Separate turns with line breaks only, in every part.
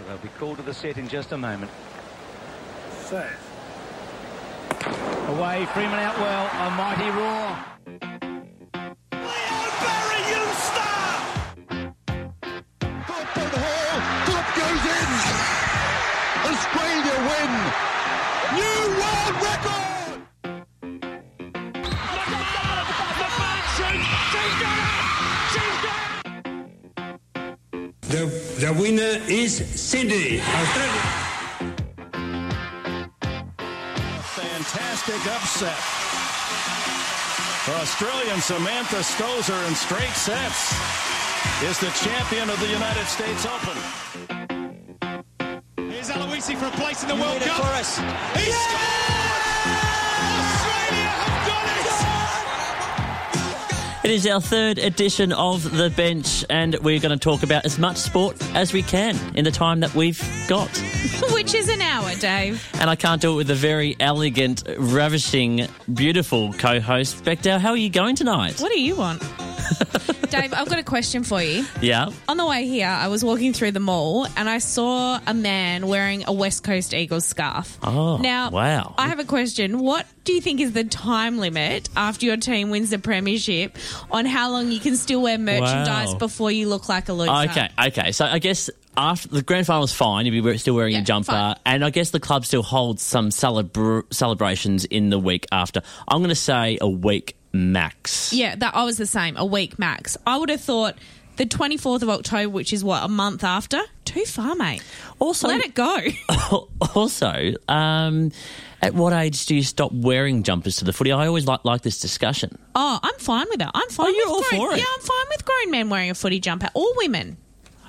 So they'll be called to the set in just a moment.
Set.
Away, Freeman out well. A mighty roar.
Leo Barry, you star!
Top for the hole. Top goes in. Australia win. New world record.
The, the winner is Sydney, Australia.
Fantastic upset. Australian Samantha Stosur in straight sets is the champion of the United States Open.
Here's Aloisi for a place in the World Cup.
for us.
He scored! Australia It
is our third edition of The Bench, and we're going to talk about as much sport as we can in the time that we've got.
Which is an hour, Dave.
And I can't do it with a very elegant, ravishing, beautiful co host. Bechdale, how are you going tonight?
What do you want? Dave, I've got a question for you.
Yeah.
On the way here, I was walking through the mall and I saw a man wearing a West Coast Eagles scarf.
Oh,
now,
wow.
I have a question. What do you think is the time limit after your team wins the premiership on how long you can still wear merchandise
Wow.
before you look like a loser?
Okay, okay. So I guess after the grand final is fine, you'll be still wearing
Yeah,
a jumper,
fine.
and I guess the club still holds some celebra- celebrations in the week after. I'm going to say a week max.
Yeah, that I was the same. A week max. I would have thought the 24th of October, which is what a month after. Too far, mate.
Also,
Let it go.
also, um, at what age do you stop wearing jumpers to the footy? I always like like this discussion.
Oh, I'm fine with that. I'm fine.
Oh, you're
with
all
grown,
for it?
Yeah, I'm fine with grown men wearing a footy jumper or women.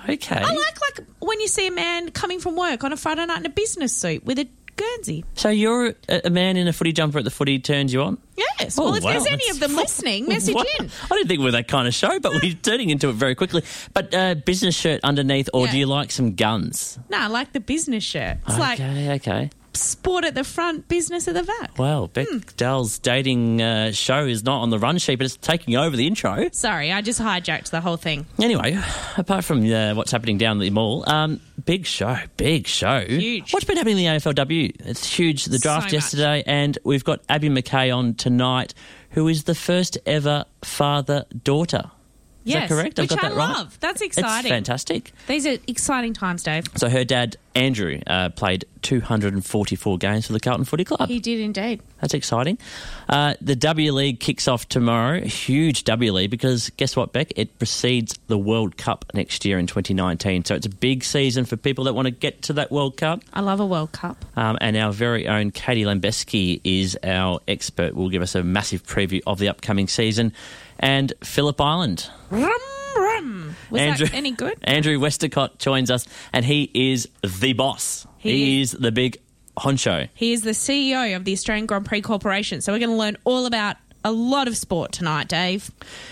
Okay.
I like like when you see a man coming from work on a Friday night in a business suit with a Guernsey.
so you're a, man in a footy jumper at the footy turns you on?
Yes.
Oh,
well, if
wow,
there's any of them listening, message
Wow.
in.
I didn't think we were that kind of show, but we're turning into it very quickly. But uh, business shirt underneath, or
Yeah.
do you like some guns?
No, I like the business shirt. It's like
okay, okay.
Sport at the front, business at the back.
Well, Beck
Hmm.
Dell's dating uh, show is not on the run sheet, but it's taking over the intro.
Sorry, I just hijacked the whole thing.
Anyway, apart from uh, what's happening down the mall, um, big show, big show.
Huge.
What's been happening in the AFLW? It's huge. The
So
draft
much.
yesterday, and we've got Abbie McKay on tonight, who is the first ever father daughter. Is
yes,
that correct? I've
Which
got
I
that right.
love. That's
It's
exciting.
fantastic.
These are exciting times, Dave.
So her dad, Andrew, uh, played 244 games for the Carlton Footy Club.
He did indeed.
That's exciting. Uh, the W League kicks off tomorrow. Huge W League because guess what, Beck? It precedes the World Cup next year in 2019. So it's a big season for people that want to get to that World Cup.
I love a World Cup.
Um, and our very own Katie Lambeski is our expert. Will give us a massive preview of the upcoming season. And Phillip Island.
Was
Andrew,
that any good?
Andrew Westacott joins us, and he is the boss.
He
He, is the big honcho.
He is the CEO of the Australian Grand Prix Corporation. So we're going to learn all about a lot of sport tonight, Dave.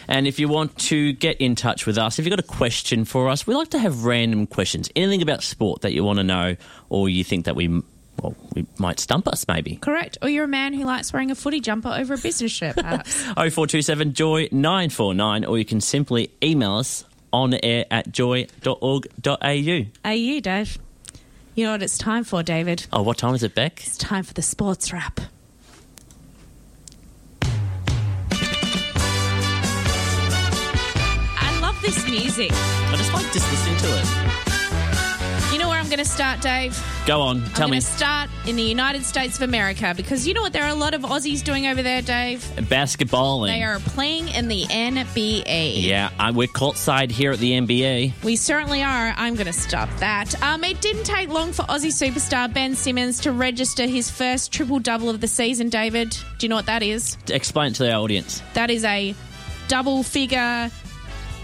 And if you want to get in touch with us, if you've got a question for us, we like to have random questions. Anything about sport that you want to know, or you think that we, well, we might stump us, maybe.
Correct. Or you're a man who likes wearing a footy jumper over a business shirt, perhaps.
0427 Joy 949, or you can simply email us on air at joy.org.au.
AU, Dave. You know what it's time for, David?
Oh, what time is it, Beck?
It's time for the sports wrap. I love this music.
I just like just listening to it.
Going to start, Dave?
Go on, tell me.
I'm
me.
going to start in the United States of America because you know what there are a lot of Aussies doing over there, Dave?
Basketballing.
They are playing in the NBA.
Yeah, I, we're courtside here at the NBA.
We certainly are. I'm going to stop that. Um, it didn't take long for Aussie superstar Ben Simmons to register his first triple double of the season, David. Do you know what that is?
Explain it to the audience.
That is a double figure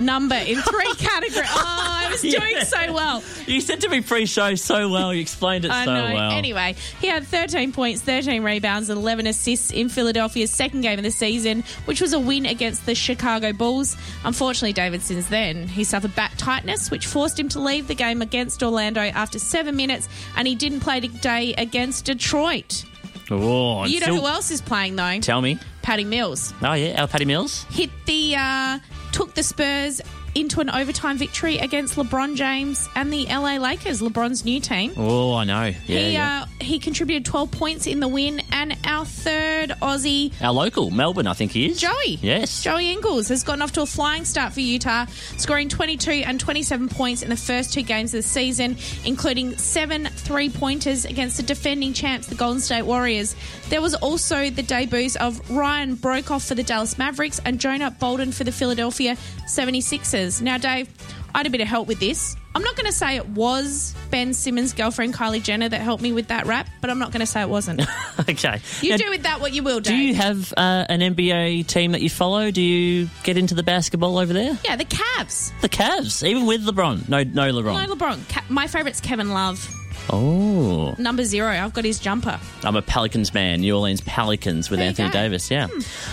number in three categories. Oh, I was doing
Yeah.
so well.
You said to me pre-show so well. You explained it
I
so
know.
well.
Anyway, he had 13 points, 13 rebounds, and 11 assists in Philadelphia's second game of the season, which was a win against the Chicago Bulls. Unfortunately, David, since then, he suffered back tightness, which forced him to leave the game against Orlando after seven minutes, and he didn't play today against Detroit.
Oh,
You know
still-
who else is playing, though?
Tell me.
Patty Mills.
Oh yeah, our Patty Mills.
Hit the, uh, took the Spurs into an overtime victory against LeBron James and the LA Lakers, LeBron's new team.
Oh, I know. Yeah,
he
yeah.
Uh, he contributed 12 points in the win, and our third Aussie,
Our local, Melbourne, I think he is.
Joey.
Yes.
Joey Ingles has gotten off to a flying start for Utah, scoring 22 and 27 points in the first two games of the season, including seven three pointers against the defending champs, the Golden State Warriors. There was also the debuts of Ryan Broekhoff for the Dallas Mavericks and Jonah Bolden for the Philadelphia 76ers. Now, Dave, I had a bit of help with this. I'm not going to say it was Ben Simmons' girlfriend Kylie Jenner that helped me with that rap, but I'm not going to say it wasn't.
okay.
You
Now,
do with that what you will, Dave.
Do you have uh, an NBA team that you follow? Do you get into the basketball over there?
yeah, the Cavs.
The Cavs, even with LeBron. No, no LeBron.
No, LeBron. Ca- my favourite's Kevin Love.
Oh,
Number zero. I've got his jumper.
I'm a Pelicans man. New Orleans Pelicans with
There you
Anthony
go. Hmm.
Davis. Yeah.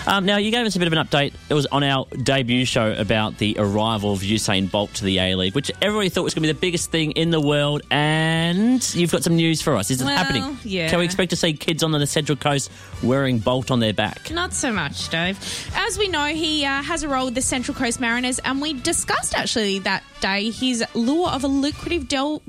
Um, now you gave us a bit of an update. It was on our debut show about the arrival of Usain Bolt to the A League, which everybody thought was going to be the biggest thing in the world. And you've got some news for us. Is it
Well,
happening?
yeah.
Can we expect to see kids on the Central Coast wearing Bolt on their back?
Not so much, Dave. As we know, he uh, has a role with the Central Coast Mariners, and we discussed actually that day his lure of a lucrative deal,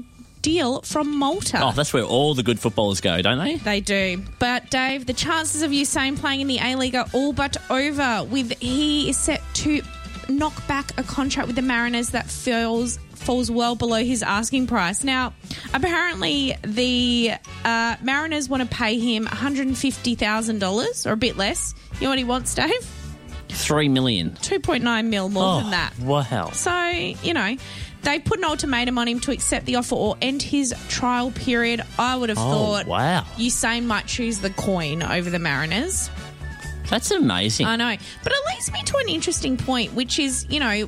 deal from Malta.
Oh, that's where all the good footballers go, don't they?
They do. But Dave, the chances of Usain playing in the A League are all but over. With he is set to knock back a contract with the Mariners that falls falls well below his asking price. Now, apparently the uh, Mariners want to pay him one hundred and fifty thousand dollars or a bit less. You know what he wants, Dave?
Three million.
Two point nine mil more
Oh,
than that.
wow.
So, you know, they put an ultimatum on him to accept the offer or end his trial period. I would have
Oh,
thought
wow.
Usain might choose the coin over the Mariners.
That's amazing.
I know. But it leads me to an interesting point, which is, you know,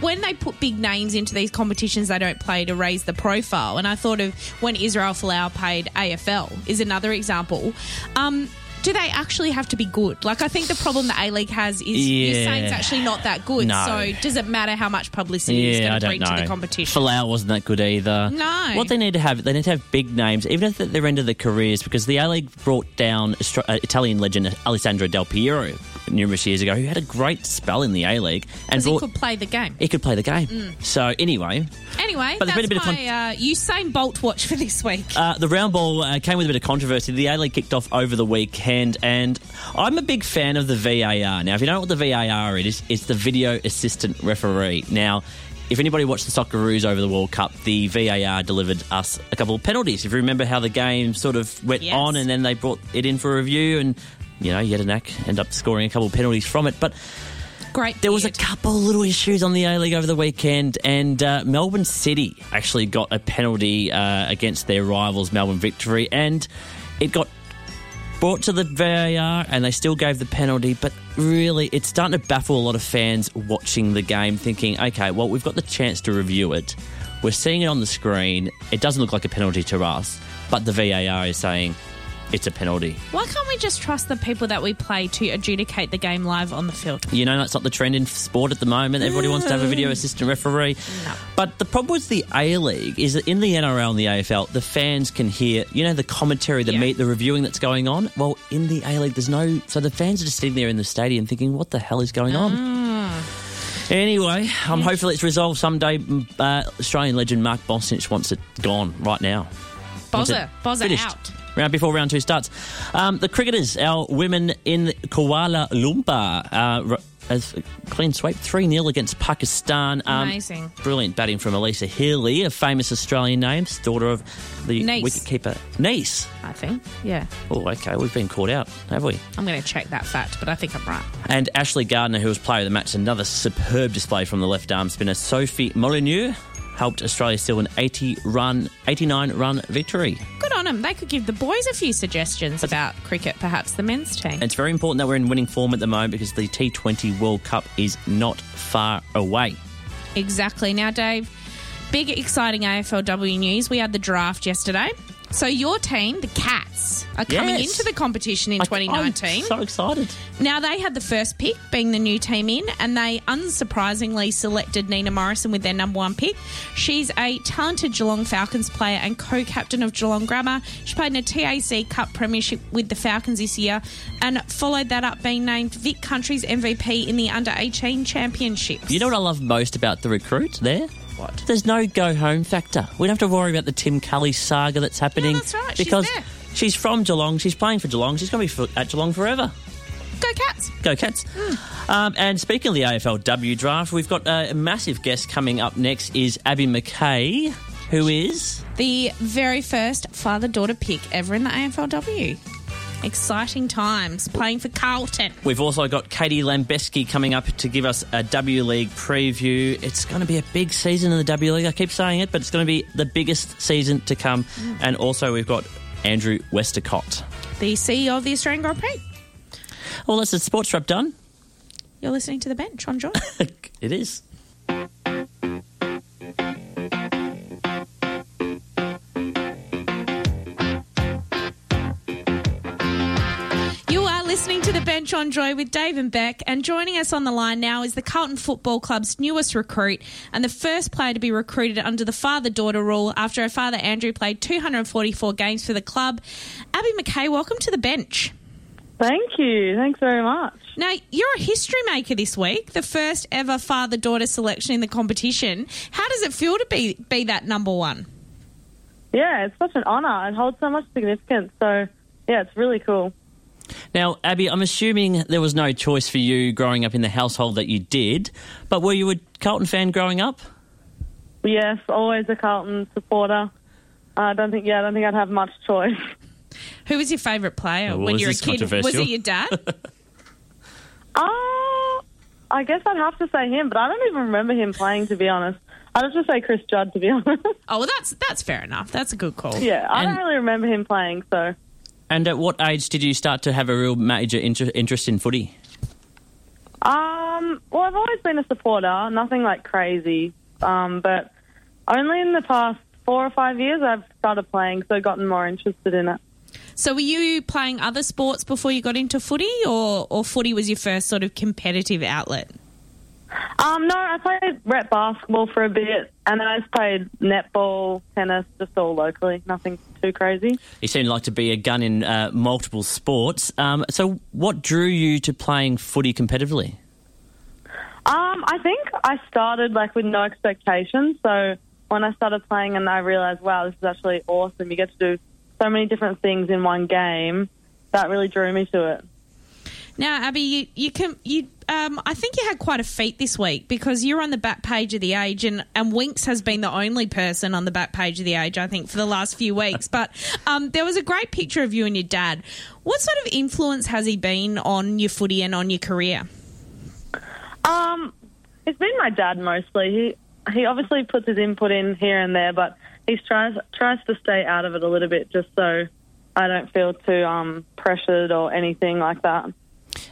when they put big names into these competitions, they don't play to raise the profile. And I thought of when Israel Folau paid AFL is another example. Um, do they actually have to be good? Like, I think the problem that A League has is
Yeah.
it's actually not that good.
No.
So, does it matter how much publicity is
Yeah, I
going to bring
know.
to the competition?
Folau wasn't that good either.
No.
What they need to have, they need to have big names, even at their end of their careers, because the A League brought down uh, Italian legend Alessandro Del Piero numerous years ago, who had a great spell in the A League and
Because he could play the game.
he could play the game. So anyway,
Anyway,
But there's
that's
been a bit of
my uh, Usain Bolt watch for this week.
Uh, the round ball uh, came with a bit of controversy. The A League kicked off over the weekend, and I'm a big fan of the VAR. Now, if you don't know what the VAR is, it's the video assistant referee. Now, if anybody watched the Socceroos over the World Cup, the VAR delivered us a couple of penalties. If you remember how the game sort of went
Yes.
on, and then they brought it in for review, and you know, Jedinak end up scoring a couple of penalties from it, but.
Great.
There was a couple little issues on the A League over the weekend, and uh, Melbourne City actually got a penalty uh, against their rivals, Melbourne Victory, and it got brought to the VAR, and they still gave the penalty. But really, it's starting to baffle a lot of fans watching the game, thinking, okay, well, we've got the chance to review it. We're seeing it on the screen. It doesn't look like a penalty to us, but the VAR is saying it's a penalty.
Why can't we just trust the people that we play to adjudicate the game live on the field?
You know, that's not the trend in sport at the moment. Everybody wants to have a video assistant referee.
No.
But the problem with the A League is that in the NRL and the AFL, the fans can hear, you know, the commentary, the
Yeah.
meet, the reviewing that's going on. Well, in the A League, there's no. So the fans are just sitting there in the stadium thinking, what the hell is going on?
Ah.
Anyway, I'm hopefully it's resolved someday. Mm, Uh, Australian legend Mark Bosnich wants it gone right now.
Bozza. Bozza
finished.
out.
Round before round two starts. Um, the cricketers, our women in Kuala Lumpur, uh, r- has a clean sweep 3 0 against Pakistan. Um,
Amazing.
Brilliant batting from Alyssa Healy, a famous Australian name, daughter of the
Nice.
wicketkeeper. Nice.
I think. Yeah.
Oh, okay, we've been caught out, have we?
I'm going to check that fact, but I think I'm right.
And Ashley Gardner, who was player of the match, another superb display from the left arm spinner Sophie Molineux, helped Australia steal an 80 run, 89 run victory.
Good on them. They could give the boys a few suggestions about cricket, perhaps the men's team.
It's very important that we're in winning form at the moment because the T20 World Cup is not far away.
Exactly. Now, Dave, big exciting AFLW news. We had the draft yesterday. So your team, the Cats, are coming
Yes.
into the competition in
I-
2019.
I'm so excited.
Now they had the first pick, being the new team in, and they unsurprisingly selected Nina Morrison with their number one pick. She's a talented Geelong Falcons player and co-captain of Geelong Grammar. She played in a TAC Cup Premiership with the Falcons this year, and followed that up being named Vic Country's MVP in the Under 18 Championships.
You know what I love most about the recruit there? What? There's no go home factor. We don't have to worry about the Tim Kelly saga that's happening.
that's right. She's
Because
there.
she's from Geelong. She's playing for Geelong. She's going to be at Geelong forever.
Go Cats!
Go Cats. Um, and speaking of the AFLW draft, we've got a massive guest coming up next is Abbie McKay, who is...
The very first father-daughter pick ever in the AFLW. Exciting times playing for Carlton.
We've also got Katie Lambeski coming up to give us a W League preview. It's going to be a big season in the W League. I keep saying it, but it's going to be the biggest season to come. Mm. And also, we've got Andrew Westacott.
the CEO of the Australian Grand Prix.
Well, that's the sports wrap done.
You're listening to The Bench on Joy.
it is.
The Joy with Dave and Beck, and joining us on the line now is the Carlton Football Club's newest recruit and the first player to be recruited under the father-daughter rule after her father Andrew played 244 games for the club. Abbie McKay, welcome to The Bench.
Thank you. Thanks very much.
Now, you're a history maker this week, the first ever father daughter selection in the competition. How does it feel to be, be that number one?
Yeah, it's such an honour. It holds so much significance. So, yeah, it's really cool.
Now, Abbie, I'm assuming there was no choice for you growing up in the household that you did, but were you a Carlton fan growing up?
Yes, always a Carlton supporter. I don't think, yeah, I don't think I'd have much choice.
Who was your favourite player
Oh, well,
when you were a kid? Was it your dad?
Uh, I guess I'd have to say him, but I don't even remember him playing, to be honest. I'd just say Chris Judd, to be honest.
oh, well, that's that's fair enough. That's a good call.
yeah, I
And-
don't really remember him playing, so.
And at what age did you start to have a real major inter- interest in footy?
Um, well, I've always been a supporter, nothing like crazy. Um, but only in the past four or five years I've started playing, so gotten more interested in it.
So, were you playing other sports before you got into footy, or or footy was your first sort of competitive outlet?
Um, no, I played rep basketball for a bit, and then I just played netball, tennis, just all locally. Nothing too crazy.
You seem like to be a gun in uh, multiple sports. Um, so, what drew you to playing footy competitively?
Um, I think I started like with no expectations. So when I started playing, and I realized, wow, this is actually awesome. You get to do so many different things in one game. That really drew me to it.
Now, Abbie, you, you can you. Um, I think you had quite a feat this week because you're on the back page of the Age, and, and Winks has been the only person on the back page of the Age, I think, for the last few weeks. But um, there was a great picture of you and your dad. What sort of influence has he been on your footy and on your career?
Um, it's been my dad mostly. He he obviously puts his input in here and there, but he tries tries to stay out of it a little bit, just so I don't feel too um pressured or anything like that.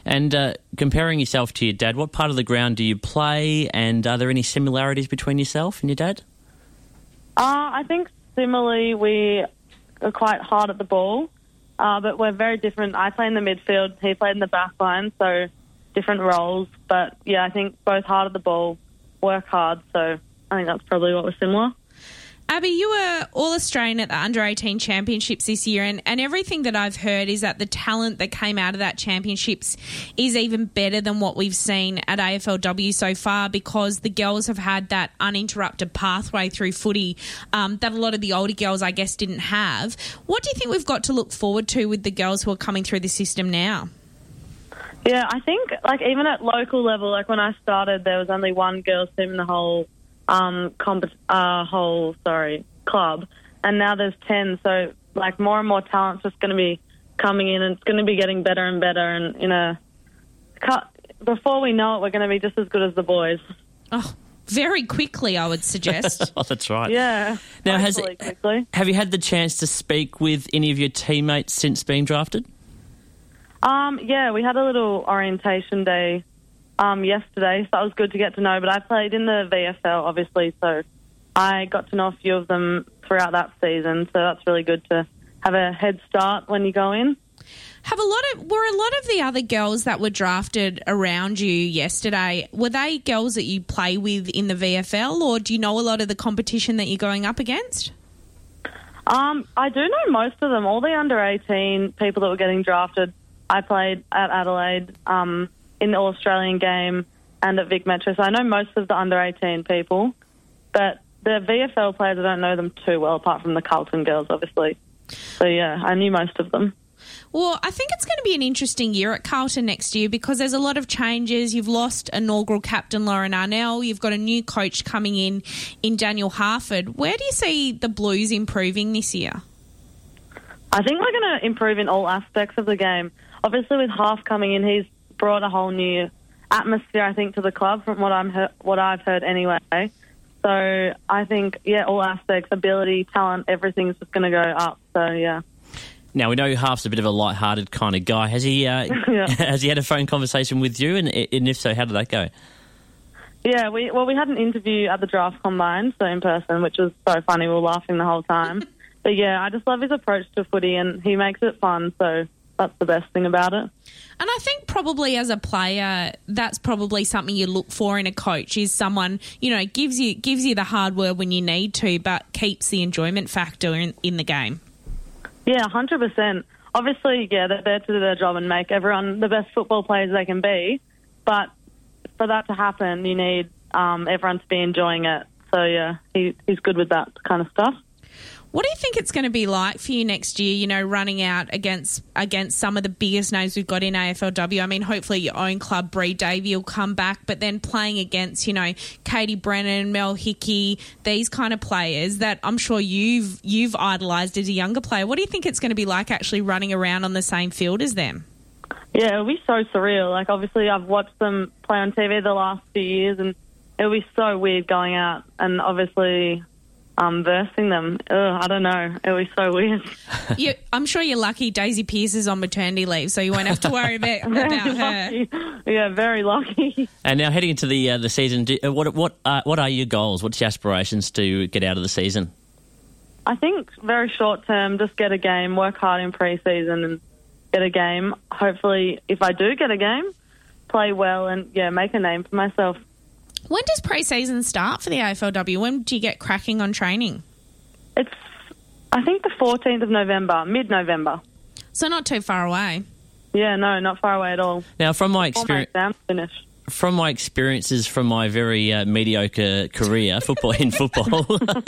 And uh, comparing yourself to your dad, what part of the ground do you play? And are there any similarities between yourself and your dad?
Uh, I think similarly we are quite hard at the ball, uh, but we're very different. I play in the midfield, he played in the back line, so different roles. But yeah, I think both hard at the ball, work hard. So I think that's probably what was similar.
Abbie, you were All Australian at the Under 18 Championships this year, and, and everything that I've heard is that the talent that came out of that Championships is even better than what we've seen at AFLW so far because the girls have had that uninterrupted pathway through footy um, that a lot of the older girls, I guess, didn't have. What do you think we've got to look forward to with the girls who are coming through the system now?
Yeah, I think like even at local level, like when I started, there was only one girls team in the whole um comp- uh whole sorry club, and now there's ten. So like more and more talent's just going to be coming in, and it's going to be getting better and better. And in a cut before we know it, we're going to be just as good as the boys.
Oh, very quickly, I would suggest.
Oh, that's right.
Yeah.
Now, has
quickly.
have you had the chance to speak with any of your teammates since being drafted?
Um, yeah, we had a little orientation day um, yesterday, so that was good to get to know. But I played in the VFL, obviously, so I got to know a few of them throughout that season, so that's really good to have a head start when you go in.
Have a lot of were a lot of the other girls that were drafted around you yesterday? Were they girls that you play with in the VFL, or do you know a lot of the competition that you're going up against?
Um, I do know most of them. All the under 18 people that were getting drafted, I played at Adelaide um, in the All Australian game and at Vic Metro. So I know most of the under 18 people, but the VFL players, I don't know them too well, apart from the Carlton girls, obviously. So yeah, I knew most of them.
Well, I think it's going to be an interesting year at Carlton next year because there's a lot of changes. You've lost inaugural captain Lauren Arnell. You've got a new coach coming in in Daniel Harford. Where do you see the Blues improving this year?
I think we're going to improve in all aspects of the game. Obviously, with Harf coming in, he's brought a whole new atmosphere, I think, to the club from what I'm what I've heard anyway. So I think, yeah, all aspects, ability, talent, everything's just going to go up. So yeah.
Now we know Harf's a bit of a light-hearted kind of guy. Has he? Uh,
Yeah.
has he had a phone conversation with you? And, and if so, how did that go?
Yeah, we well we had an interview at the draft combine, so in person, which was so funny. We were laughing the whole time. but yeah, I just love his approach to footy, and he makes it fun. So that's the best thing about it.
And I think probably as a player, that's probably something you look for in a coach is someone you know gives you gives you the hard word when you need to, but keeps the enjoyment factor in, in the game.
Yeah, hundred percent. Obviously, yeah, they're there to do their job and make everyone the best football players they can be. But for that to happen, you need um, everyone to be enjoying it. So yeah, he, he's good with that kind of stuff.
What do you think it's going to be like for you next year? You know, running out against against some of the biggest names we've got in AFLW. I mean, hopefully your own club, Bree Davey, will come back, but then playing against you know Katie Brennan, Mel Hickey, these kind of players that I'm sure you've you've idolised as a younger player. What do you think it's going to be like actually running around on the same field as them?
Yeah, it'll be so surreal. Like, obviously, I've watched them play on TV the last few years, and it'll be so weird going out and obviously um, versing them. Ugh, I don't know. It'll be so weird.
you, I'm sure you're lucky. Daisy Pearce is on maternity leave, so you won't have to worry about, about her.
lucky. Yeah, very lucky.
And now heading into the uh, the season, do, uh, what what uh, what are your goals? What's your aspirations to get out of the season?
I think very short term, just get a game, work hard in pre-season and get a game. Hopefully, if I do get a game, play well and, yeah, make a name for myself.
When does pre-season start for the AFLW? When do you get cracking on training?
It's, I think, the 14th of November, mid-November.
So not too far away.
Yeah, no, not far away at all.
Now, from my experience,
finished.
from my experiences from my very uh, mediocre career football in football,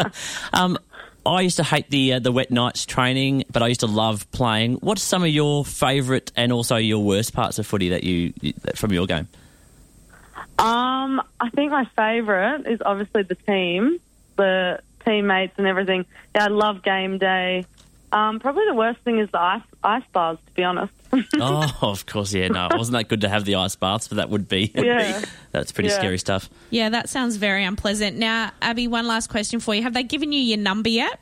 um, I used to hate the uh, the wet nights training, but I used to love playing. What's some of your favourite and also your worst parts of footy that you from your game?
Um, I think my favourite is obviously the team, the teammates and everything. Yeah, I love game day. Um, probably the worst thing is the ice ice bars, to be honest.
oh, of course, yeah. No, it wasn't that good to have the ice baths, but that would be.
Yeah.
that's pretty
Yeah.
scary stuff.
Yeah, that sounds very unpleasant. Now, Abbie, one last question for you. Have they given you your number yet?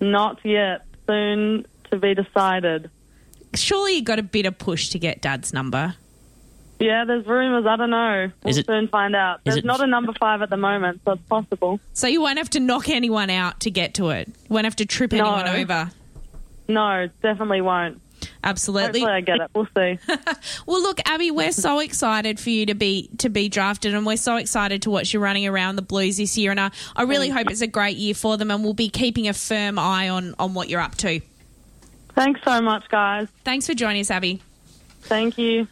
Not yet. Soon to be decided.
Surely you got a bit of push to get Dad's number.
Yeah, there's rumours. I don't know. We'll
Is it-
soon find out.
is
There's
it-
not a number five at the moment, so it's possible.
So you won't have to knock anyone out to get to it. You won't have to trip
No.
anyone over.
No, definitely won't.
Absolutely.
Hopefully, I get it. We'll see.
Well, look, Abbie, we're so excited for you to be to be drafted, and we're so excited to watch you running around the Blues this year. And I, I really hope it's a great year for them, and we'll be keeping a firm eye on on what you're up to.
Thanks so much, guys.
Thanks for joining us, Abbie.
Thank you.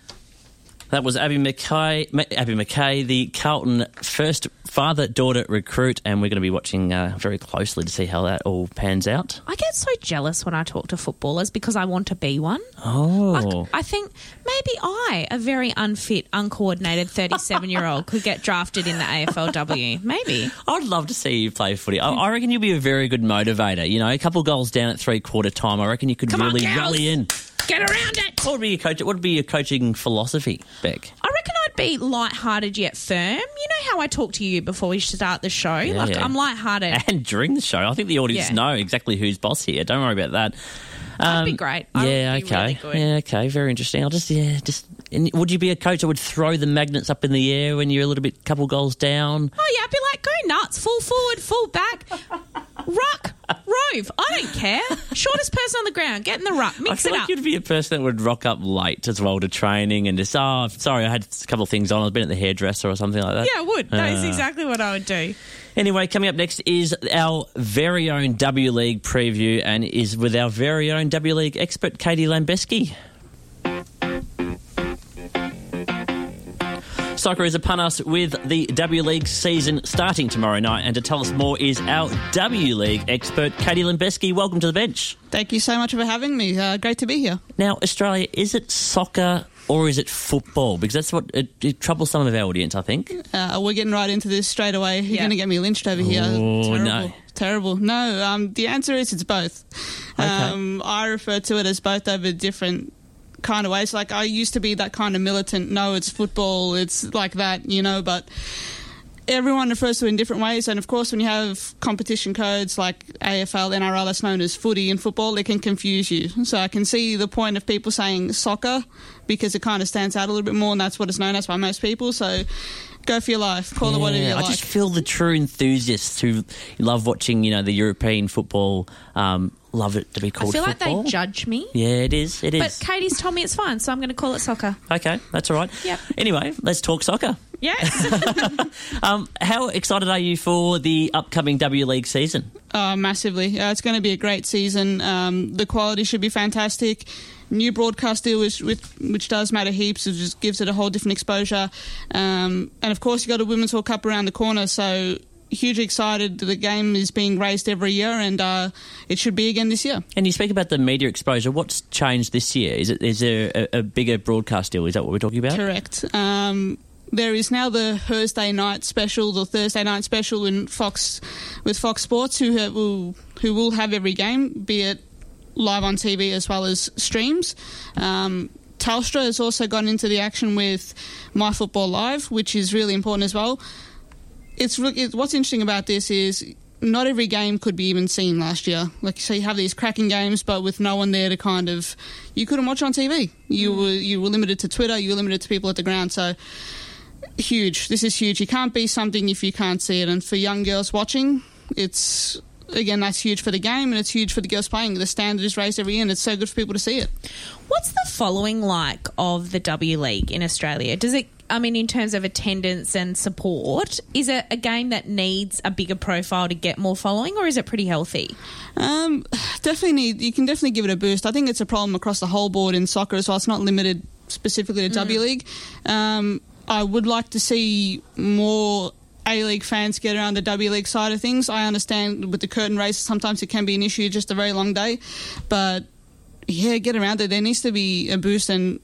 That was Abbie McKay, Abbie McKay, the Carlton first father-daughter recruit, and we're going to be watching uh, very closely to see how that all pans out.
I get so jealous when I talk to footballers because I want to be one.
Oh,
I think maybe I, a very unfit, uncoordinated 37 year old, could get drafted in the AFLW. Maybe.
I'd love to see you play footy. I, I reckon you'll be a very good motivator. You know, a couple goals down at three-quarter time. I reckon you could
Come
really
girls.
rally in.
Get around it.
What would be your coach? What would be your coaching philosophy, Beck?
I reckon I'd be light-hearted yet firm. You know how I talk to you before we start the show?
Yeah,
like
yeah.
I'm light-hearted.
And during the show, I think the audience
Yeah.
know exactly who's boss here. Don't worry about that.
That'd be um, great. I
yeah,
be
okay.
really.
Yeah, okay. Very interesting. I'll just yeah, just. And would you be a coach that would throw the magnets up in the air when you're a little bit couple goals down?
Oh yeah, I'd be like, go nuts, full forward, full back, rock, move. I don't care. Shortest person on the ground. Get in the ruck. Mix I
feel
it
like
up.
you'd be a person that would rock up late as well to training and just, oh, sorry, I had a couple of things on. I've been at the hairdresser or something like that.
Yeah, I would. That is
Ah.
exactly what I would do.
Anyway, coming up next is our very own W League preview and is with our very own W League expert, Katie Lambeski. Soccer is upon us with the W League season starting tomorrow night. And to tell us more is our W League expert, Katie Lambeski. Welcome to the bench.
Thank you so much for having me. Uh, great to be here.
Now, Australia, is it soccer or is it football? Because that's what it, it troubles some of our audience, I think.
Uh, we're getting right into this straight away. You're
Yeah.
going to get me lynched over here.
Oh,
Terrible.
no.
Terrible. No, um, the answer is it's both. Um, I refer to it as both over different kind of ways. Like I used to be that kind of militant. No, it's football. It's like that, you know. But everyone refers to it in different ways. And of course, when you have competition codes like AFL, NRL, that's known as footy and football, it can confuse you. So I can see the point of people saying soccer because it kind of stands out a little bit more, and that's what it's known as by most people. So go for your life. Call it whatever you
Yeah, I
like.
just feel the true enthusiasts who love watching, you know, the European football, um, love it to be called soccer.
I feel
football.
like they judge me.
Yeah, it is. It is.
But Katie's told me it's fine, so I'm going to call it soccer.
okay, that's all right.
Yeah.
Anyway, let's talk soccer.
Yes.
Um, how excited are you for the upcoming W League season?
Uh, massively. Uh, it's going to be a great season. Um, the quality should be fantastic. New broadcast deal, which, which, which does matter heaps. It just gives it a whole different exposure. Um, and of course, you've got a Women's World Cup around the corner, so hugely excited. That the game is being raised every year, and uh, it should be again this year.
And you speak about the media exposure. What's changed this year? Is it is there a, a bigger broadcast deal? Is that what we're talking about?
Correct. Um, there is now the Thursday night special, the Thursday night special in Fox with Fox Sports, who will who will have every game, be it live on TV as well as streams. Um, Telstra has also gone into the action with My Football Live, which is really important as well. It's, re- it, what's interesting about this is not every game could be even seen last year. Like so, you have these cracking games, but with no one there to kind of, you couldn't watch on TV. You mm. were you were limited to Twitter. You were limited to people at the ground. So huge. This is huge. You can't be something if you can't see it. And for young girls watching, it's again that's huge for the game and it's huge for the girls playing. The standard is raised every year, and it's so good for people to see it.
What's the following like of the W League in Australia? Does it, I mean, in terms of attendance and support, is it a game that needs a bigger profile to get more following, or is it pretty healthy?
Um, definitely need. You can definitely give it a boost. I think it's a problem across the whole board in soccer as well. It's not limited specifically to W League. Um, I would like to see more A League fans get around the W League side of things. I understand with the curtain race, sometimes it can be an issue, just a very long day, but yeah, get around it. There needs to be a boost, and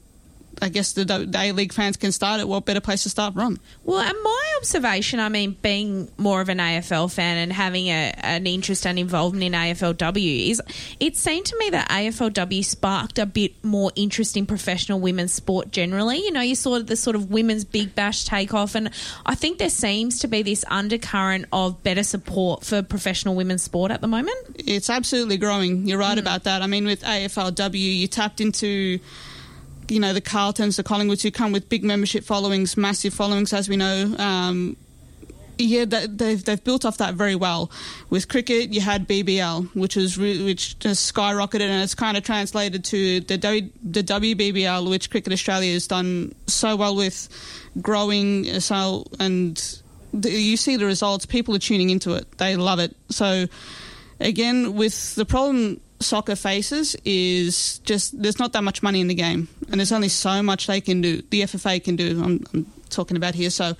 I guess the, A League fans can start it. What better place to start from?
Well, and my observation, I mean, being more of an AFL fan and having a, an interest and involvement in AFLW, is it seemed to me that AFLW sparked a bit more interest in professional women's sport generally. You know, you saw the sort of women's big bash takeoff, and I think there seems to be this undercurrent of better support for professional women's sport at the moment.
It's absolutely growing. You're right hmm. about that. I mean, with AFLW, you tapped into, you know, the Carltons, the Collingwoods, who come with big membership followings, massive followings, as we know. Um, yeah, they- they've they've built off that very well. With cricket, you had BBL, which re- which just skyrocketed, and it's kind of translated to the the WBBL, which Cricket Australia has done so well with, growing uh, so and the, you see the results. People are tuning into it; they love it. So again, with the problem soccer faces is just there's not that much money in the game, and there's only so much they can do. The FFA can do. I'm, I'm talking about here. So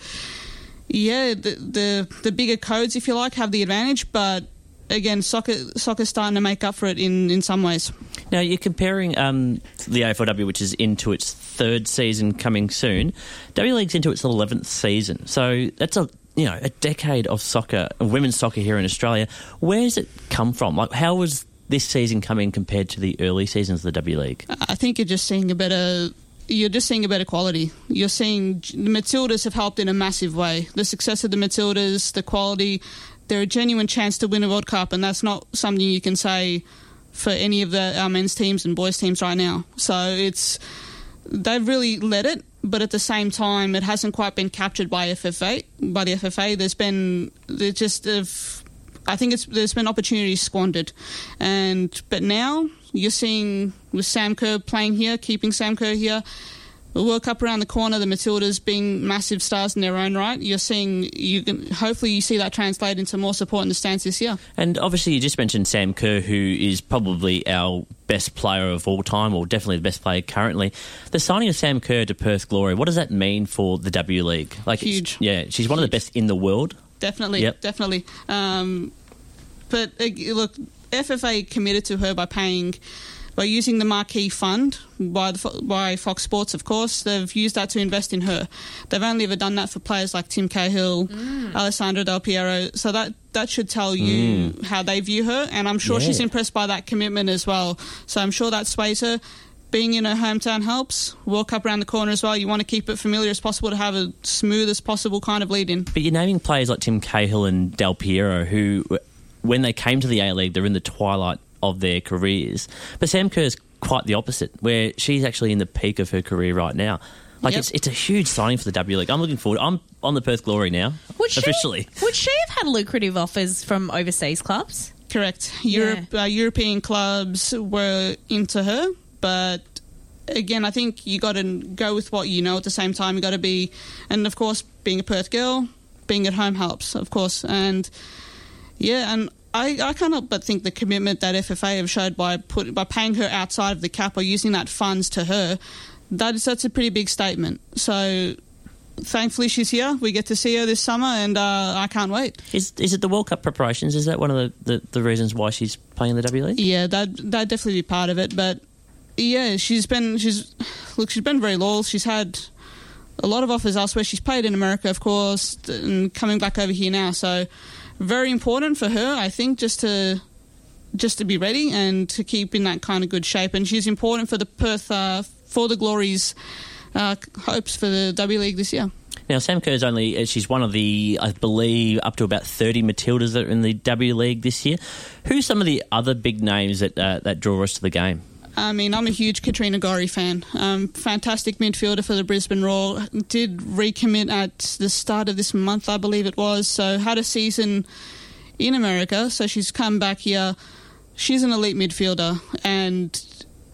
yeah, the, the the bigger codes, if you like, have the advantage, but. Again, soccer soccer's starting to make up for it in, in some ways.
Now you're comparing um, the AFLW, which is into its third season coming soon. W League's into its eleventh season, so that's a you know a decade of soccer, women's soccer here in Australia. Where does it come from? Like, how was this season coming compared to the early seasons of the W League?
I think you're just seeing a better. You're just seeing a better quality. You're seeing the Matildas have helped in a massive way. The success of the Matildas, the quality, they're a genuine chance to win a World Cup, and that's not something you can say for any of the our men's teams and boys teams right now. So it's they've really led it, but at the same time, it hasn't quite been captured by FFA by the FFA. There's been they just have I think it's there's been opportunities squandered, and but now you're seeing with Sam Kerr playing here, keeping Sam Kerr here. The World Cup around the corner, the Matildas being massive stars in their own right. You're seeing you can hopefully you see that translate into more support in the stands this year.
And obviously, you just mentioned Sam Kerr, who is probably our best player of all time, or definitely the best player currently. The signing of Sam Kerr to Perth Glory, what does that mean for the W League? Like,
Huge.
Yeah, she's one of the best in the world.
Definitely,
Yep.
definitely. Um, but uh, look, FFA committed to her by paying, by using the marquee fund by the by Fox Sports. Of course, they've used that to invest in her. They've only ever done that for players like Tim Cahill, Alessandro Del Piero. So that that should tell you how they view her, and I'm sure she's impressed by that commitment as well. So I'm sure that sways her. Being in her hometown helps. World Cup around the corner as well. You want to keep it familiar as possible to have a smooth as possible kind of lead in.
But you're naming players like Tim Cahill and Del Piero, who, when they came to the A League, they're in the twilight of their careers. But Sam Kerr's quite the opposite, where she's actually in the peak of her career right now. Like
Yep.
it's it's a huge signing for the W League. I'm looking forward. I'm on the Perth Glory now,
Would she,
officially.
Would she have had lucrative offers from overseas clubs?
Correct. Europe, uh, European clubs were into her, but again, I think you got to go with what you know. At the same time, you got to be, and of course, being a Perth girl, being at home helps, of course, and yeah, and. I, I can't help but think the commitment that FFA have showed by put, by paying her outside of the cap or using that funds to her, that is that's a pretty big statement. So, thankfully she's here. We get to see her this summer, and uh, I can't wait.
Is is it the World Cup preparations? Is that one of the, the, the reasons why she's playing the W League?
Yeah, that that definitely be part of it. But yeah, she's been she's look she's been very loyal. She's had a lot of offers elsewhere. She's played in America, of course, and coming back over here now. So very important for her, I think, just to just to be ready and to keep in that kind of good shape. And she's important for the Perth uh, for the Glories uh, hopes for the W League this year.
Now, Sam Kerr's only, uh, she's one of the, I believe, up to about 30 Matildas that are in the W League this year. Who's some of the other big names that, uh, that draw us to the game?
I mean, I'm a huge Katrina Gorry fan. Um, fantastic midfielder for the Brisbane Roar. Did recommit at the start of this month, I believe it was. So had a season in America. So she's come back here. She's an elite midfielder, and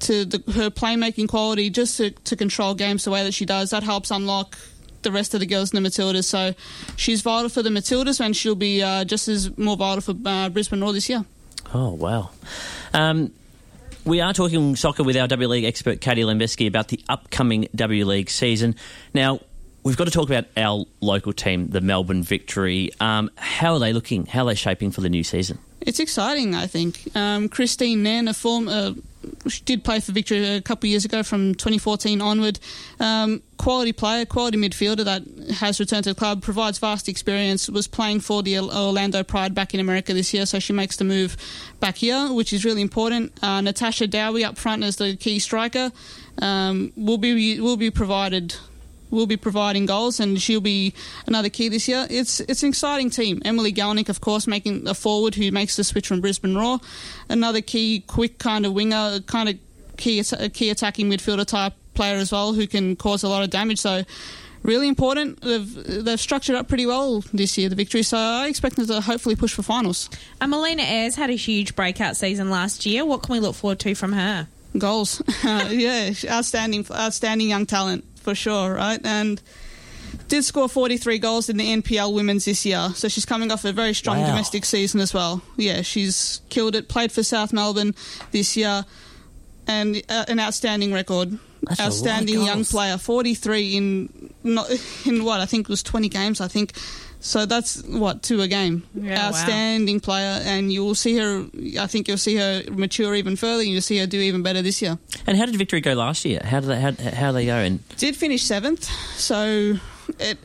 to the, her playmaking quality, just to, to control games the way that she does, that helps unlock the rest of the girls in the Matildas. So she's vital for the Matildas, and she'll be uh, just as more vital for uh, Brisbane Roar this year.
Oh, wow. Um, we are talking soccer with our W League expert, Katie Lambeski, about the upcoming W League season. Now, we've got to talk about our local team, the Melbourne Victory. Um, how are they looking? How are they shaping for the new season?
It's exciting, I think. Um, Christine Nairn, a form, uh, she did play for Victory a couple of years ago from 2014 onward. Um, quality player, quality midfielder that has returned to the club, provides vast experience, was playing for the Orlando Pride back in America this year, so she makes the move back here, which is really important. Uh, Natasha Dowie up front as the key striker um, will be will be provided will be providing goals, and she'll be another key this year. It's it's an exciting team. Emily Gielnik, of course, making a forward who makes the switch from Brisbane Roar. Another key, quick kind of winger, kind of key key attacking midfielder type player as well, who can cause a lot of damage. So. Really important. They've they've structured up pretty well this year, the victory. So I expect them to hopefully push for finals.
And Melina Ayres had a huge breakout season last year. What can we look forward to from her?
goals. Uh, yeah, outstanding, outstanding young talent for sure, right? And did score 43 goals in the NPL women's this year, so she's coming off a very strong
Wow.
domestic season as well. Yeah, she's killed it. Played for South Melbourne this year, and uh, an outstanding record.
That's a lot of
outstanding young player. 43 in not in what I think was 20 games. I think. So that's what two a game.
Yeah, wow.
Outstanding player, and you will see her. I think you'll see her mature even further. and You'll see her do even better this year.
And how did Victory go last year? How did they, how, how they go? And
did finish seventh. So, it,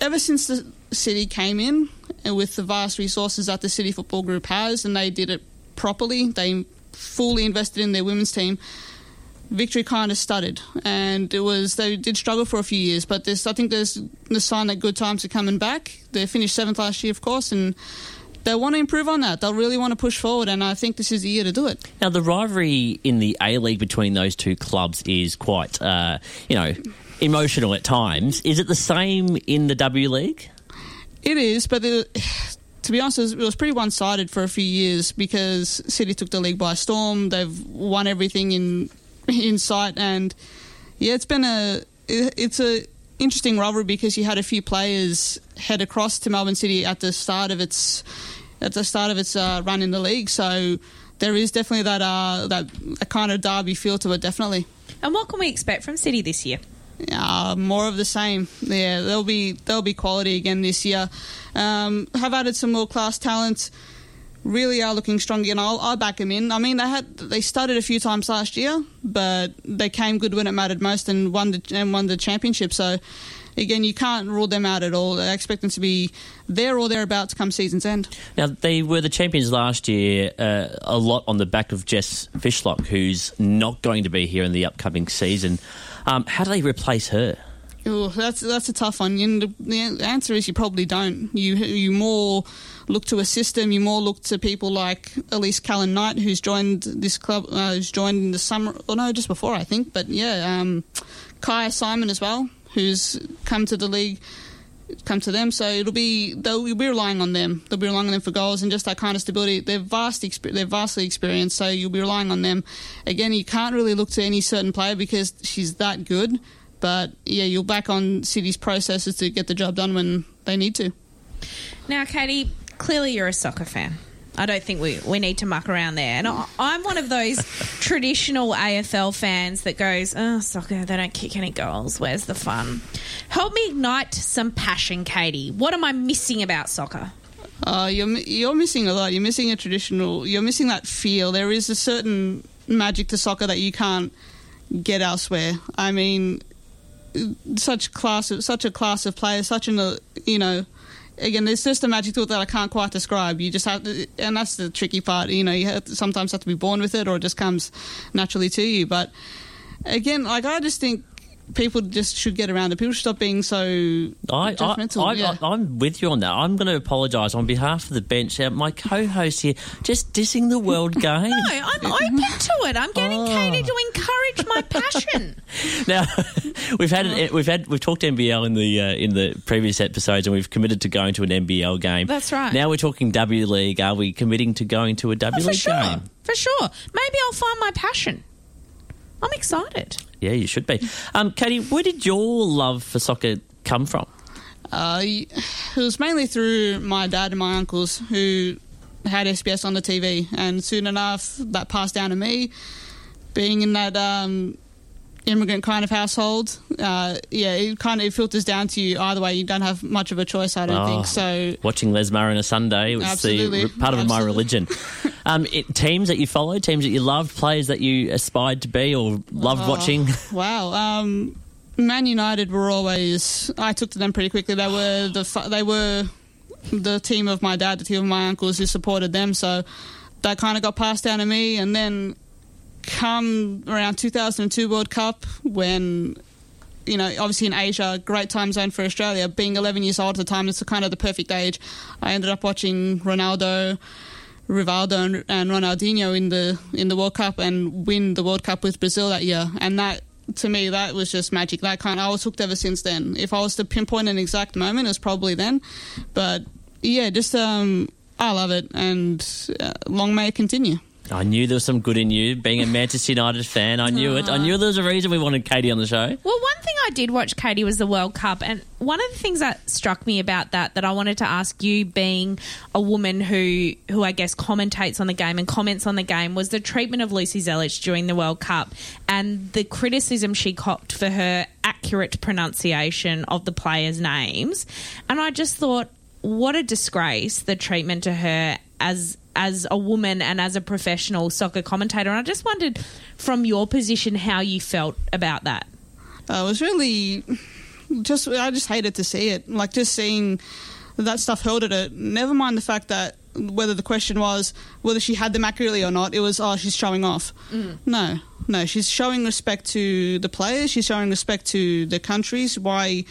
ever since the city came in and with the vast resources that the City Football Group has, and they did it properly, they fully invested in their women's team. Victory kind of stuttered, and it was they did struggle for a few years. But there's, I think there's the sign that good times are coming back. They finished seventh last year, of course, and they want to improve on that. They'll really want to push forward, and I think this is the year to do it.
now the rivalry in the A League between those two clubs is quite, uh, you know, emotional at times. Is it the same in the W League?
It is, but it, to be honest, it was pretty one sided for a few years because City took the league by storm. They've won everything in in sight, and yeah, it's been a it, it's a interesting rivalry because you had a few players head across to Melbourne City at the start of its at the start of its uh, run in the league. So there is definitely that uh, that a kind of derby feel to it, definitely.
And what can we expect from City this year?
Uh, more of the same. Yeah, there'll be there'll be quality again this year. Um, have added some more class talent. Really are looking strong again. I'll, I'll back them in. I mean, they had they started a few times last year, but they came good when it mattered most and won the and won the championship. So again, you can't rule them out at all. I expect them to be there or thereabouts come season's end.
Now, they were the champions last year, uh, a lot on the back of Jess Fishlock, who's not going to be here in the upcoming season. Um, how do they replace her?
Ooh, that's that's a tough one. And the, the answer is you probably don't. You you more look to a system. You more look to people like Elise Kellond-Knight, who's joined this club, uh, who's joined in the summer. Or no, just before I think. But yeah, um, Kyah Simon as well, who's come to the league. Come to them, so it'll be they'll be relying on them. They'll be relying on them for goals and just that kind of stability. They're vast, they're vastly experienced, so you'll be relying on them. Again, you can't really look to any certain player because she's that good. But yeah, you'll back on City's processes to get the job done when they need to.
Now, Katie, clearly you're a soccer fan. I don't think we, we need to muck around there. And I, I'm one of those traditional AFL fans that goes, oh, soccer, they don't kick any goals. Where's the fun? Help me ignite some passion, Katie. What am I missing about soccer?
Uh, you're you're missing a lot. You're missing a traditional. You're missing that feel. There is a certain magic to soccer that you can't get elsewhere. I mean, such class, of, such a class of players, such an uh, you know. Again, it's just a magic it that I can't quite describe. You just have to, and that's the tricky part. You know, you have to, sometimes have to be born with it, or it just comes naturally to you. But again, like I just think people just should get around it. People should stop being so
I,
judgmental.
I, I,
yeah.
I, am with you on that. I'm going to apologise on behalf of the bench. My co-host here, just dissing the world game.
No, I'm open to it. I'm getting
Oh.
Katie to encourage my passion.
Now we've had it, we've had we've talked NBL in the uh, in the previous episodes, and we've committed to going to an NBL game.
That's right.
Now we're talking W League. Are we committing to going to a W
For
League
sure.
game?
For sure. Maybe I'll find my passion. I'm excited.
Yeah, you should be. Um, Katie, where did your love for soccer come from?
Uh, it was mainly through my dad and my uncles who had SBS on the TV, and soon enough that passed down to me. Being in that um, immigrant kind of household, uh, yeah, it kind of it filters down to you either way. You don't have much of a choice, I don't
Oh.
think. So
Watching Les Murray on a Sunday was
Absolutely.
the part of my religion. um, it, teams that you followed, teams that you loved, players that you aspired to be or loved
Oh,
watching.
Wow. Um, Man United were always. I took to them pretty quickly. They were the they were the team of my dad, the team of my uncles who supported them. So that kind of got passed down to me. And then come around 2002 World Cup when. You know, obviously in Asia, great time zone for Australia. Being 11 years old at the time, it's kind of the perfect age. I ended up watching Ronaldo, Rivaldo and, Ronaldinho in the in the World Cup and win the World Cup with Brazil that year. And that to me that was just magic. That kind I was hooked ever since then. If I was to pinpoint an exact moment, it's probably then. But yeah, just um, I love it, and uh, long may it continue.
I knew there was some good in you. Being a Manchester United fan, I knew it. I knew there was a reason we wanted Katie on the show.
Well, one thing I did watch, Katie, was the World Cup, and one of the things that struck me about that that I wanted to ask you, being a woman who who I guess commentates on the game and comments on the game, was the treatment of Lucy Zelic during the World Cup and the criticism she copped for her accurate pronunciation of the players' names, and I just thought, what a disgrace the treatment to her as as a woman and as a professional soccer commentator. And I just wondered, from your position, how you felt about that.
Uh, I was really just I just hated to see it. Like just seeing that stuff hurled at it. Never mind the fact that whether the question was whether she had them accurately or not. It was oh she's showing off. Mm. No, no, she's showing respect to the players. She's showing respect to the countries Why?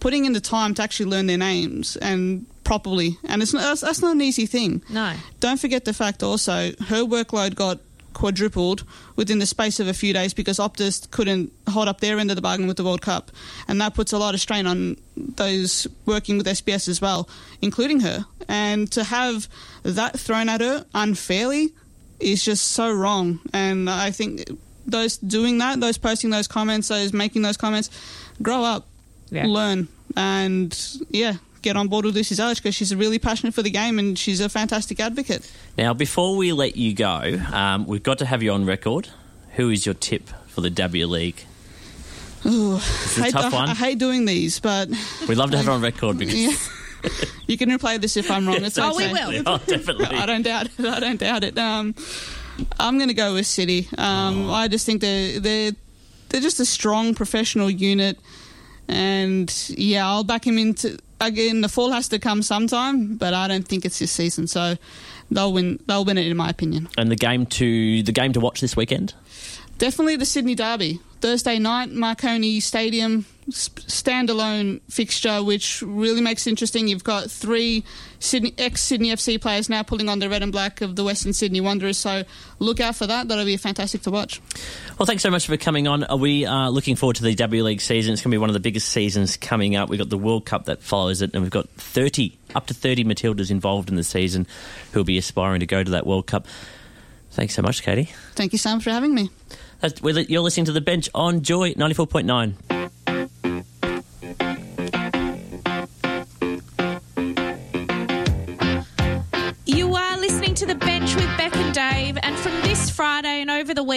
putting in the time to actually learn their names and properly. And it's not, that's, that's not an easy thing.
No.
Don't forget the fact also her workload got quadrupled within the space of a few days because Optus couldn't hold up their end of the bargain with the World Cup, and that puts a lot of strain on those working with SBS as well, including her. And to have that thrown at her unfairly is just so wrong. And I think those doing that, those posting those comments, those making those comments, grow up,
Yeah.
learn, and yeah, get on board with Lucy Zelic because she's really passionate for the game and she's a fantastic advocate.
Now, before we let you go, um, we've got to have you on record. Who is your tip for the W League?
Ooh,
It's a tough
I,
one.
I hate doing these, but
We'd love to have it on record because
yeah. you can replay this if I'm wrong. It's
Oh, we will.
oh, definitely.
I don't doubt it. I don't doubt it. Um, I'm going to go with City. Um, I just think they're they're they're just a strong professional unit, and yeah, I'll back him into again. The fall has to come sometime, but I don't think it's this season. So they'll win. They'll win it, in my opinion.
And the game to the game to watch this weekend.
Definitely the Sydney Derby. Thursday night, Marconi Stadium, standalone fixture, which really makes it interesting. You've got three Sydney, ex-Sydney FC players now pulling on the red and black of the Western Sydney Wanderers, so look out for that. That'll be fantastic to watch.
Well, thanks so much for coming on. Uh, We are looking forward to the W League season. It's going to be one of the biggest seasons coming up. We've got the World Cup that follows it, and we've got 30, up to 30 Matildas involved in the season who will be aspiring to go to that World Cup. Thanks so much, Katie.
Thank you, Sam, for having me.
That's, you're listening to The Bench on Joy 94.9.
You are listening to The Bench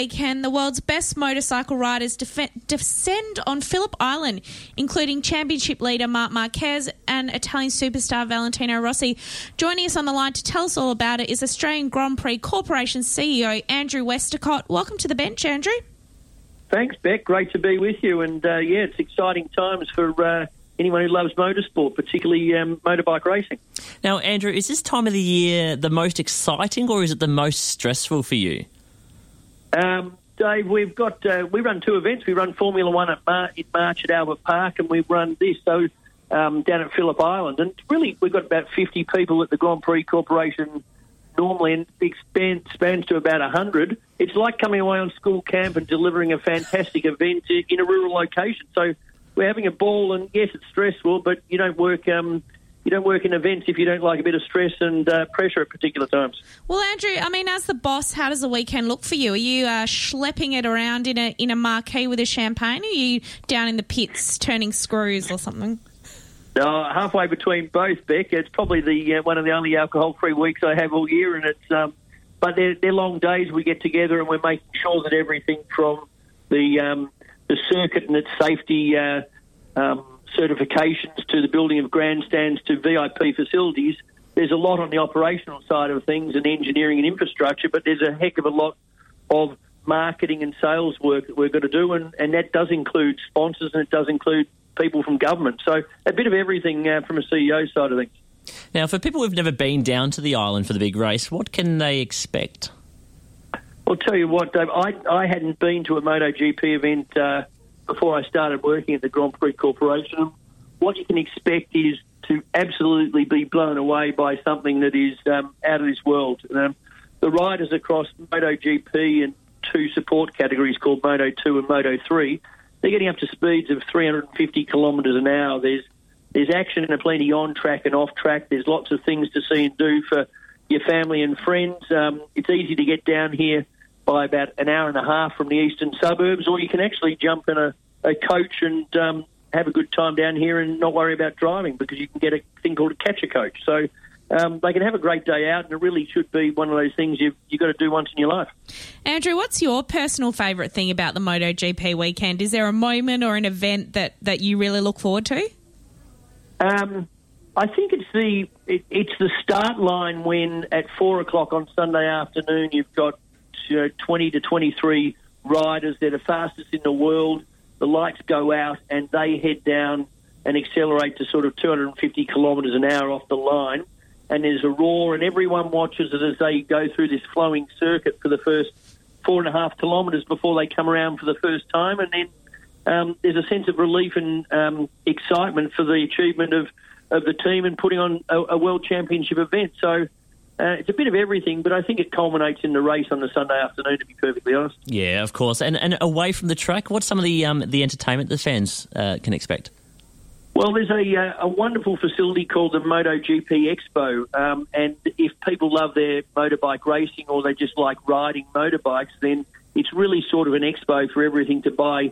and over the weekend, the world's best motorcycle riders def- descend on Phillip Island, including championship leader Marc Marquez and Italian superstar Valentino Rossi. Joining us on the line to tell us all about it is Australian Grand Prix Corporation CEO Andrew Westacott. Welcome to The Bench, Andrew.
Thanks, Bec. Great to be with you. And uh, yeah, it's exciting times for uh, anyone who loves motorsport, particularly um, motorbike racing.
Now, Andrew, is this time of the year the most exciting or is it the most stressful for you?
Um, Dave, we've got uh, we run two events. We run Formula One at Mar- in March at Albert Park, and we run this so um, down at Phillip Island. And really, we've got about 50 people at the Grand Prix Corporation normally, and spans to about 100. It's like coming away on school camp and delivering a fantastic event in a rural location. So we're having a ball, and yes, it's stressful, but you don't work. Um, you don't work in events if you don't like a bit of stress and uh, pressure at particular times.
Well, Andrew, I mean, as the boss, how does the weekend look for you? Are you uh, schlepping it around in a in a marquee with a champagne? Are you down in the pits turning screws or something?
No, halfway between both, Bec. It's probably the uh, one of the only alcohol-free weeks I have all year, and it's um, but they're, they're long days. We get together and we're making sure that everything from the um, the circuit and its safety uh, um, certifications to the building of grandstands to VIP facilities. There's a lot on the operational side of things and engineering and infrastructure, but there's a heck of a lot of marketing and sales work that we're going to do, and, and that does include sponsors and it does include people from government. So a bit of everything uh, from a CEO side of things.
Now, for people who've never been down to the island for the big race, what can they expect?
I'll tell you what, Dave. I I hadn't been to a MotoGP event uh, before I started working at the Grand Prix Corporation. What you can expect is to absolutely be blown away by something that is um, out of this world. Um, the riders across MotoGP and two support categories called Moto 2 and Moto 3, they're getting up to speeds of 350 kilometres an hour. There's there's action and plenty on track and off track. There's lots of things to see and do for your family and friends. Um, it's easy to get down here by about an hour and a half from the eastern suburbs, or you can actually jump in a, a coach and um, have a good time down here and not worry about driving because you can get a thing called a catcher coach. So um, they can have a great day out, and it really should be one of those things you've, you've got to do once in your life.
Andrew, what's your personal favourite thing about the MotoGP weekend? Is there a moment or an event that, that you really look forward to?
Um, I think it's the it, it's the start line when at four o'clock on Sunday afternoon you've got you know, twenty to twenty three riders. They're the fastest in the world. The lights go out and they head down and accelerate to sort of 250 kilometres an hour off the line. And there's a roar, and everyone watches it as they go through this flowing circuit for the first four and a half kilometres before they come around for the first time. And then um, there's a sense of relief and um, excitement for the achievement of, of the team and putting on a, a world championship event. So uh, it's a bit of everything, but I think it culminates in the race on the Sunday afternoon. To be perfectly honest.
Yeah, of course. And and away from the track, what's some of the um, the entertainment the fans uh, can expect?
Well, there's a, uh, a wonderful facility called the MotoGP Expo, um, and if people love their motorbike racing or they just like riding motorbikes, then it's really sort of an expo for everything to buy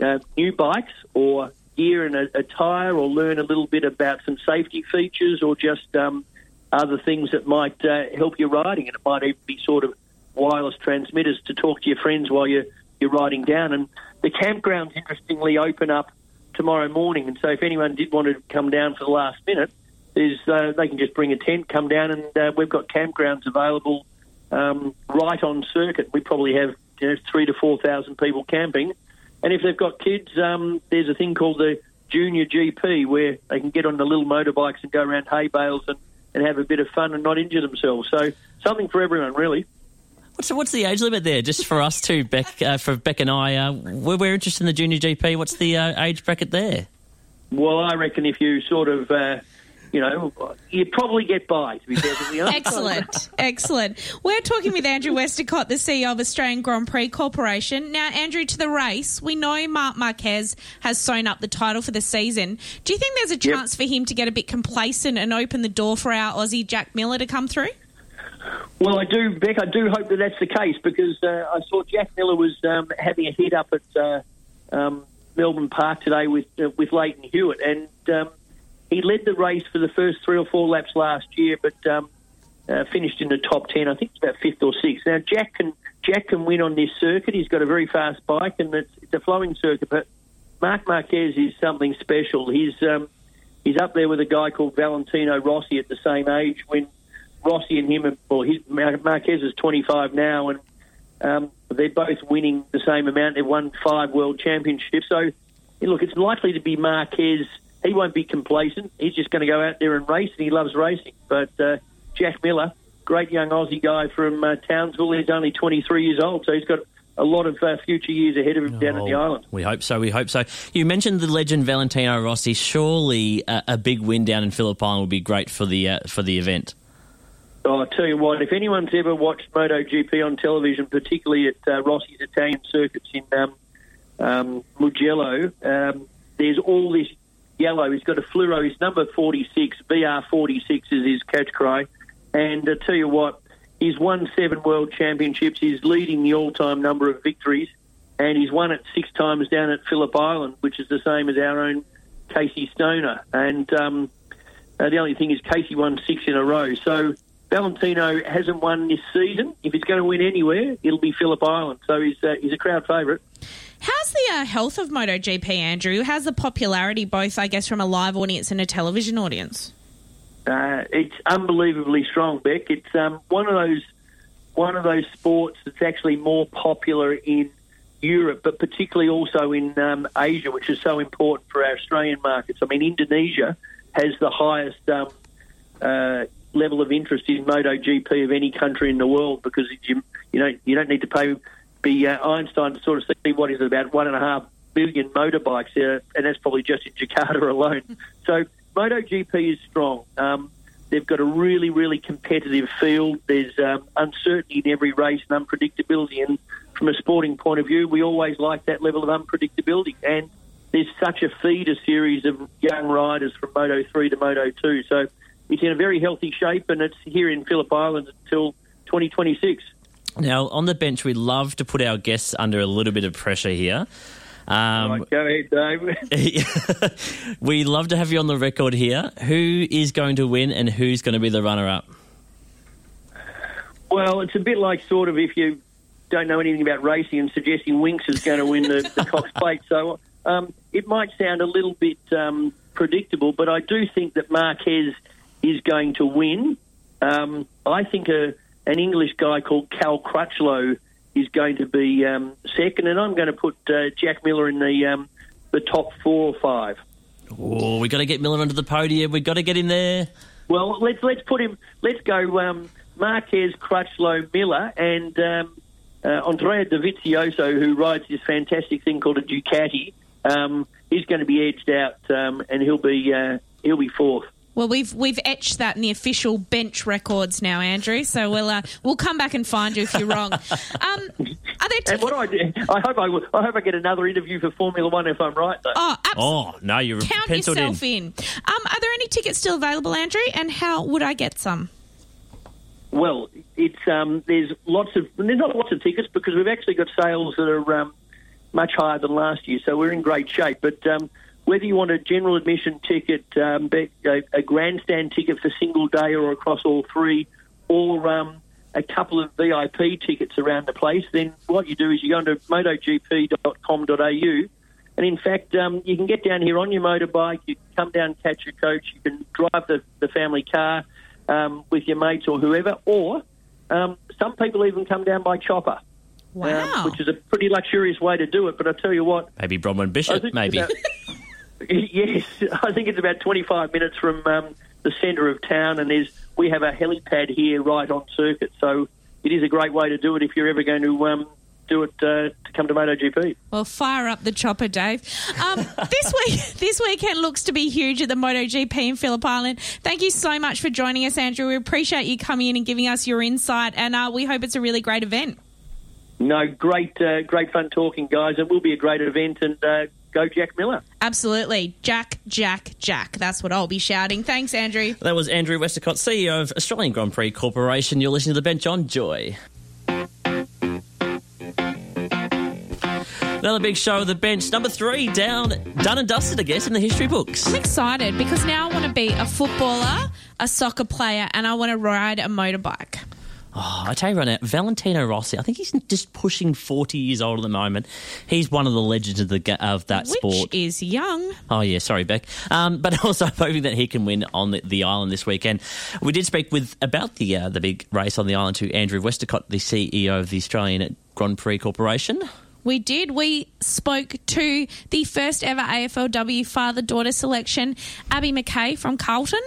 uh, new bikes or gear and a, a tyre or learn a little bit about some safety features or just um, other things that might uh, help your riding. And it might even be sort of wireless transmitters to talk to your friends while you're, you're riding down. And the campgrounds, interestingly, open up tomorrow morning. And so if anyone did want to come down for the last minute, there's, uh, they can just bring a tent, come down, and uh, we've got campgrounds available um, right on circuit. We probably have you know, three to four thousand people camping. And if they've got kids, um, there's a thing called the Junior GP where they can get on the little motorbikes and go around hay bales and, and have a bit of fun and not injure themselves. So something for everyone, really.
What's what's the age limit there? Just for us too, Bec. Uh, for Bec and I, uh, we're, we're interested in the Junior GP. What's the uh, age bracket there?
Well, I reckon if you sort of, uh, you know, you'd probably get by, to be perfectly honest.
Excellent, excellent. We're talking with Andrew Westacott, the CEO of Australian Grand Prix Corporation. Now, Andrew, to the race, we know Marc Marquez has sewn up the title for the season. Do you think there's a chance for him to get a bit complacent and open the door for our Aussie Jack Miller to come through?
Well, I do, Bec. I do hope that that's the case because uh, I saw Jack Miller was um, having a hit up at uh, um, Melbourne Park today with uh, with Lleyton Hewitt, and um, he led the race for the first three or four laps last year, but um, uh, finished in the top ten. I think it's about fifth or sixth. Now Jack can Jack can win on this circuit. He's got a very fast bike, and it's, it's a flowing circuit. But Marc Marquez is something special. He's um, he's up there with a guy called Valentino Rossi at the same age when Rossi and him, well, his, Marquez is 25 now, and um, they're both winning the same amount. They've won five world championships. So, look, it's likely to be Marquez. He won't be complacent. He's just going to go out there and race, and he loves racing. But uh, Jack Miller, great young Aussie guy from uh, Townsville, he's only 23 years old, so he's got a lot of uh, future years ahead of him down at the
Oh,
island.
We hope so. We hope so. You mentioned the legend Valentino Rossi. Surely a, a big win down in Phillip Island would be great for the uh, for the event.
Oh, I tell you what, if anyone's ever watched MotoGP on television, particularly at uh, Rossi's Italian circuits in um, um, Mugello, um, there's all this yellow. He's got a fluoro. He's number 46. VR46 is his catch cry. And I tell you what, he's won seven world championships. He's leading the all-time number of victories. And he's won it six times down at Phillip Island, which is the same as our own Casey Stoner. And um, uh, the only thing is Casey won six in a row. So Valentino hasn't won this season. If he's going to win anywhere, it'll be Phillip Island. So he's uh, he's a crowd favourite.
How's the uh, health of MotoGP, Andrew? How's the popularity, both, I guess, from a live audience and a television audience?
Uh, it's unbelievably strong, Bec. It's um, one of those one of those sports that's actually more popular in Europe, but particularly also in um, Asia, which is so important for our Australian markets. I mean, Indonesia has the highest um, uh, level of interest in MotoGP of any country in the world because you you know you don't need to pay be uh, Einstein to sort of see what is about one and a half million motorbikes, uh, and that's probably just in Jakarta alone. So MotoGP is strong. Um, they've got a really, really competitive field. There's um, uncertainty in every race and unpredictability. And from a sporting point of view, we always like that level of unpredictability. And there's such a feeder series of young riders from Moto 3 to Moto 2. So it's in a very healthy shape, and it's here in Phillip Island until 2026.
Now, on the bench, we love to put our guests under a little bit of pressure here. Um,
ahead, Dave.
we love to have you on the record here. Who is going to win and who's going to be the runner up?
Well, it's a bit like sort of if you don't know anything about racing and suggesting Winx is going to win the, the Cox Plate. So um, it might sound a little bit um, predictable, but I do think that Marquez is going to win. Um, I think a, an English guy called Cal Crutchlow is going to be um, second, and I'm going to put uh, Jack Miller in the um, the top four or five.
Oh, we got to get Miller onto the podium. We have got to get him there.
Well, let's let's put him. Let's go um, Marquez, Crutchlow, Miller, and um, uh, Andrea Dovizioso, who rides this fantastic thing called a Ducati. Um, he's going to be edged out, um, and he'll be uh, he'll be fourth.
Well, we've we've etched that in the official bench records now, Andrew. So we'll uh, we'll come back and find you if you're wrong. Um, are there
And what do I do? I hope I, will- I hope I get another interview for Formula One if I'm right. Though.
Oh, abs-
Oh, no, you're
count
penciled in.
yourself in. Um, are there any tickets still available, Andrew? And how would I get some?
Well, it's um, there's lots of there's not lots of tickets because we've actually got sales that are um, much higher than last year, so we're in great shape. But um, whether you want a general admission ticket, um, a, a grandstand ticket for single day or across all three, or um, a couple of VIP tickets around the place, then what you do is you go into motogp.com.au. And in fact, um, you can get down here on your motorbike, you can come down, catch your coach, you can drive the, the family car um, with your mates or whoever, or um, some people even come down by chopper,
Wow.
um, which is a pretty luxurious way to do it. But I tell you what,
Maybe Bronwyn Bishop,
think
maybe.
yes, I think it's about 25 minutes from um, the centre of town, and there's we have a helipad here right on circuit, so it is a great way to do it if you're ever going to um, do it uh, to come to MotoGP.
Well, fire up the chopper, Dave. Um, this week, this weekend looks to be huge at the MotoGP in Phillip Island. Thank you so much for joining us, Andrew. We appreciate you coming in and giving us your insight, and uh, we hope it's a really great event.
No, great, uh, great fun talking, guys. It will be a great event, and uh, go Jack Miller.
Absolutely, Jack, Jack, Jack. That's what I'll be shouting. Thanks, Andrew.
That was Andrew Westacott, CEO of Australian Grand Prix Corporation. You're listening to the bench on Joy. Another big show, of the bench number three, down, done and dusted, I guess, in the history books.
I'm excited because now I want to be a footballer, a soccer player, and I want to ride a motorbike.
Oh, I tell you right now, Valentino Rossi. I think he's just pushing forty years old at the moment. He's one of the legends of the of that
Which
sport.
is young.
Oh yeah, sorry, Bec. Um, but also hoping that he can win on the, the island this weekend. We did speak with about the uh, the big race on the island to Andrew Westacott, the CEO of the Australian Grand Prix Corporation.
We did. We spoke to the first ever AFLW father daughter selection, Abbie McKay from Carlton.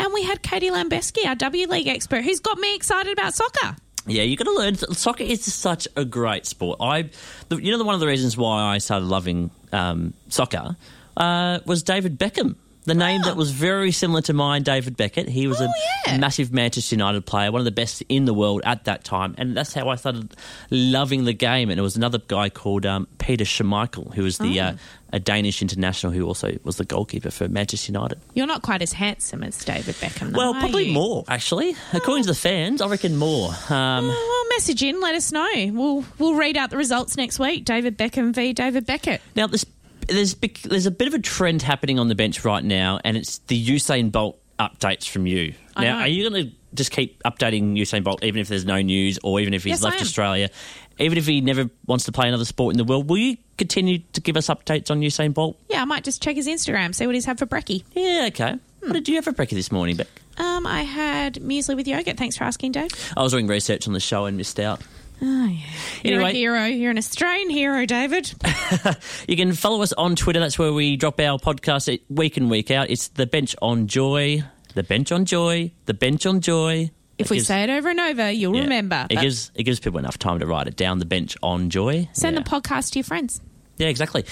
And we had Katie Lambeski, our W League expert, who's got me excited about soccer.
Yeah, you're going to learn. Soccer is such a great sport. I, you know, one of the reasons why I started loving um, soccer uh, was David Beckham. The name that was very similar to mine, David Beckett. He was a
yeah.
massive Manchester United player, one of the best in the world at that time, and that's how I started loving the game. And it was another guy called um, Peter Schmeichel, who was the uh, a Danish international who also was the goalkeeper for Manchester United.
You're not quite as handsome as David Beckham, though,
Well, probably
you?
more actually, according to the fans. I reckon more. Um,
Well, message in, let us know. We'll we'll read out the results next week. David Beckham v David Beckett.
Now, there's there's there's a bit of a trend happening on the bench right now, and it's the Usain Bolt updates from you.
I
now,
know.
are you going to just keep updating Usain Bolt, even if there's no news, or even if he's
Yes,
left. Australia, even if he never wants to play another sport in the world? Will you continue to give us updates on Usain Bolt?
Yeah, I might just check his Instagram, see what he's had for brekkie.
Yeah, okay. What did you have for breakfast this morning, Bec?
Um, I had muesli with yogurt. Thanks for asking, Dave.
I was doing research on the show and missed out.
Oh, yeah. You're
Anyway.
a hero. You're an Australian hero, David.
You can follow us on Twitter. That's where we drop our podcast week in, week out. It's The Bench on Joy. The Bench on Joy. The Bench on Joy.
If
It
we
gives-
say it over and over, you'll
yeah,
remember.
It gives it gives people enough time to write it down. The Bench on Joy.
send
yeah.
the podcast to your friends.
Yeah, exactly.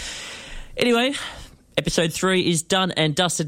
Anyway, episode three is done and dusted.